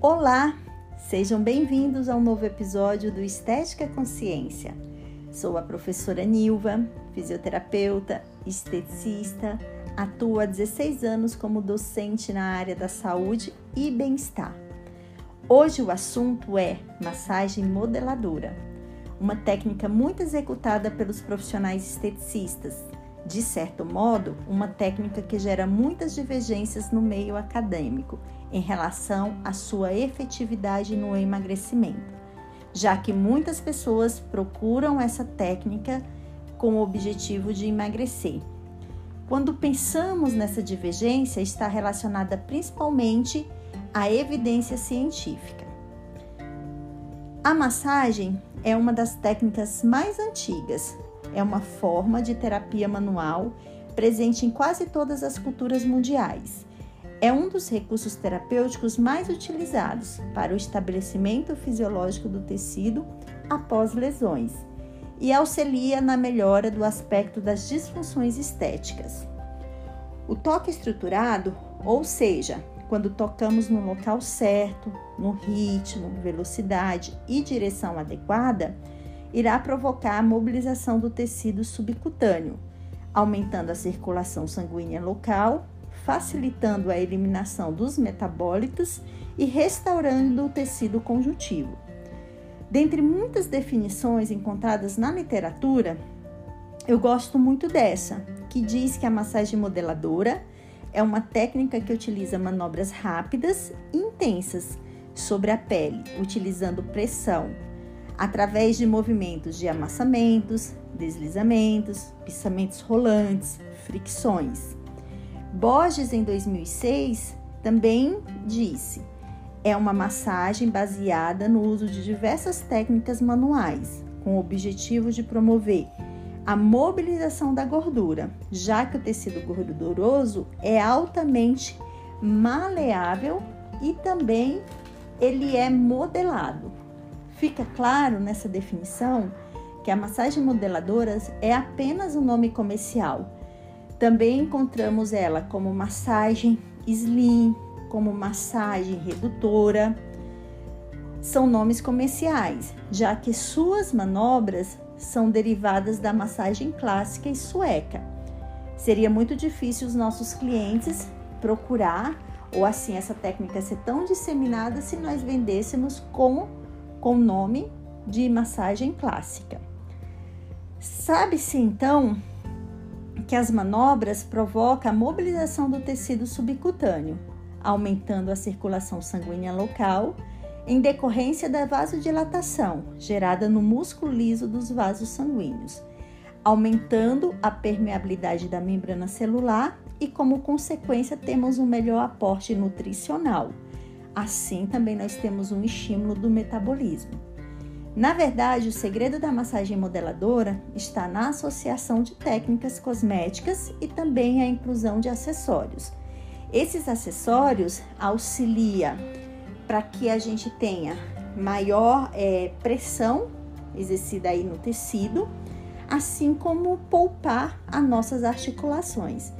Olá, sejam bem-vindos ao novo episódio do Estética Consciência. Sou a professora Nilva, fisioterapeuta, esteticista, atuo há 16 anos como docente na área da saúde e bem-estar. Hoje o assunto é massagem modeladora, uma técnica muito executada pelos profissionais esteticistas. De certo modo, uma técnica que gera muitas divergências no meio acadêmico em relação à sua efetividade no emagrecimento, já que muitas pessoas procuram essa técnica com o objetivo de emagrecer. Quando pensamos nessa divergência, está relacionada principalmente à evidência científica. A massagem é uma das técnicas mais antigas. É uma forma de terapia manual presente em quase todas as culturas mundiais é um dos recursos terapêuticos mais utilizados para o estabelecimento fisiológico do tecido após lesões e auxilia na melhora do aspecto das disfunções estéticas. O toque estruturado, ou seja, quando tocamos no local certo, no ritmo, velocidade e direção adequada, irá provocar a mobilização do tecido subcutâneo, aumentando a circulação sanguínea local facilitando a eliminação dos metabólitos e restaurando o tecido conjuntivo. Dentre muitas definições encontradas na literatura, eu gosto muito dessa, que diz que a massagem modeladora é uma técnica que utiliza manobras rápidas e intensas sobre a pele, utilizando pressão, através de movimentos de amassamentos, deslizamentos, pisamentos rolantes, fricções. Borges, em 2006, também disse: é uma massagem baseada no uso de diversas técnicas manuais, com o objetivo de promover a mobilização da gordura, já que o tecido gorduroso é altamente maleável e também ele é modelado. Fica claro nessa definição que a massagem modeladora é apenas um nome comercial também encontramos ela como massagem slim, como massagem redutora. São nomes comerciais, já que suas manobras são derivadas da massagem clássica e sueca. Seria muito difícil os nossos clientes procurar ou assim essa técnica ser tão disseminada se nós vendêssemos com com nome de massagem clássica. Sabe-se então que as manobras provocam a mobilização do tecido subcutâneo, aumentando a circulação sanguínea local em decorrência da vasodilatação gerada no músculo liso dos vasos sanguíneos, aumentando a permeabilidade da membrana celular e, como consequência, temos um melhor aporte nutricional. Assim, também nós temos um estímulo do metabolismo. Na verdade, o segredo da massagem modeladora está na associação de técnicas cosméticas e também a inclusão de acessórios. Esses acessórios auxiliam para que a gente tenha maior é, pressão exercida aí no tecido, assim como poupar as nossas articulações.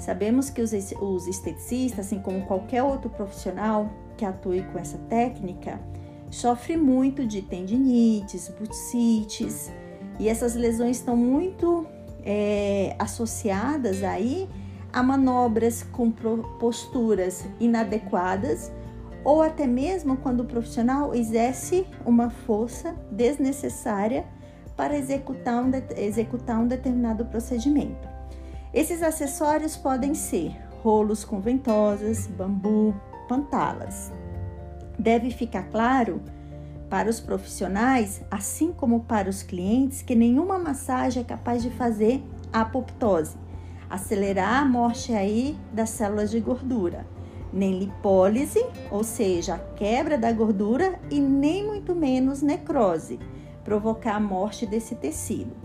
Sabemos que os, esteticistas, assim como qualquer outro profissional que atue com essa técnica, sofre muito de tendinites, bursites, e essas lesões estão muito é, associadas aí a manobras com posturas inadequadas ou até mesmo quando o profissional exerce uma força desnecessária para executar um, executar um determinado procedimento. Esses acessórios podem ser rolos com ventosas, bambu, pantalas. Deve ficar claro para os profissionais, assim como para os clientes, que nenhuma massagem é capaz de fazer a apoptose, acelerar a morte aí das células de gordura, nem lipólise, ou seja, a quebra da gordura, e nem muito menos necrose, provocar a morte desse tecido.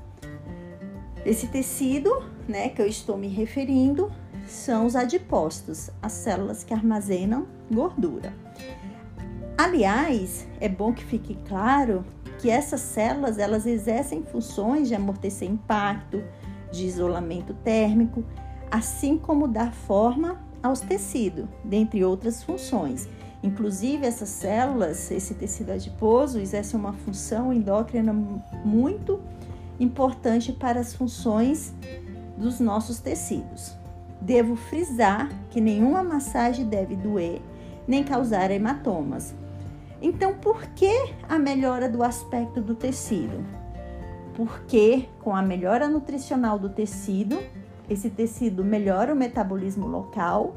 Esse tecido, né, que eu estou me referindo, são os adipócitos, as células que armazenam gordura. Aliás, é bom que fique claro que essas células elas exercem funções de amortecer impacto, de isolamento térmico, assim como dar forma aos tecidos, dentre outras funções. Inclusive, essas células, esse tecido adiposo, exerce uma função endócrina muito importante para as funções dos nossos tecidos. Devo frisar que nenhuma massagem deve doer nem causar hematomas. Então, por que a melhora do aspecto do tecido? Porque com a melhora nutricional do tecido, esse tecido melhora o metabolismo local.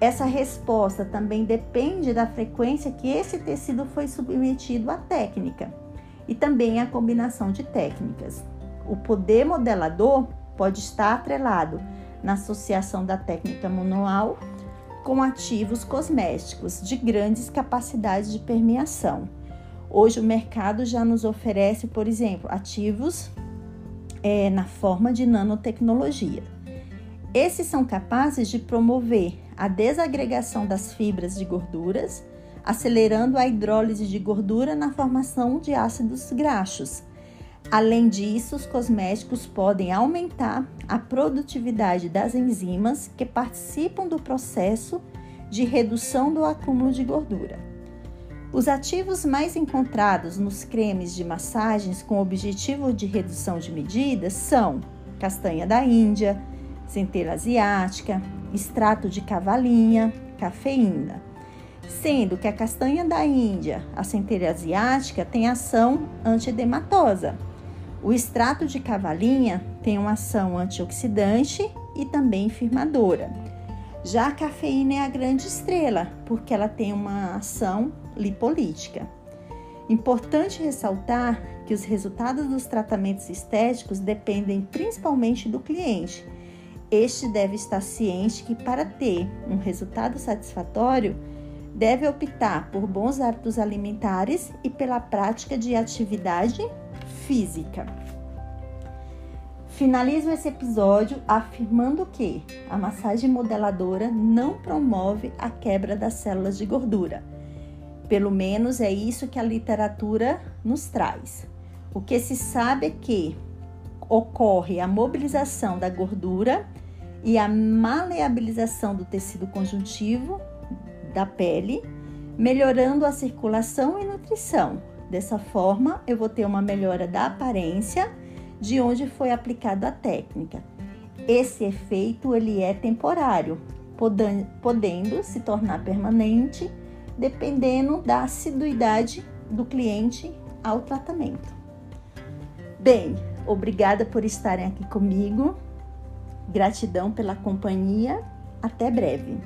Essa resposta também depende da frequência que esse tecido foi submetido à técnica e também a combinação de técnicas. O poder modelador pode estar atrelado na associação da técnica manual com ativos cosméticos de grandes capacidades de permeação. Hoje o mercado já nos oferece, por exemplo, ativos é, na forma de nanotecnologia. Esses são capazes de promover a desagregação das fibras de gorduras, acelerando a hidrólise de gordura na formação de ácidos graxos. Além disso, os cosméticos podem aumentar a produtividade das enzimas que participam do processo de redução do acúmulo de gordura. Os ativos mais encontrados nos cremes de massagens com objetivo de redução de medidas são castanha da Índia, centelha asiática, extrato de cavalinha, cafeína. Sendo que a castanha da Índia, a centelha asiática, tem ação antidematosa. O extrato de cavalinha tem uma ação antioxidante e também firmadora. Já a cafeína é a grande estrela, porque ela tem uma ação lipolítica. Importante ressaltar que os resultados dos tratamentos estéticos dependem principalmente do cliente. Este deve estar ciente que, para ter um resultado satisfatório, deve optar por bons hábitos alimentares e pela prática de atividade física. Finalizo esse episódio afirmando que a massagem modeladora não promove a quebra das células de gordura. Pelo menos é isso que a literatura nos traz. O que se sabe é que ocorre a mobilização da gordura e a maleabilização do tecido conjuntivo da pele, melhorando a circulação e nutrição. Dessa forma, eu vou ter uma melhora da aparência de onde foi aplicada a técnica. Esse efeito ele é temporário, podendo se tornar permanente dependendo da assiduidade do cliente ao tratamento. Bem, obrigada por estarem aqui comigo. Gratidão pela companhia. Até breve.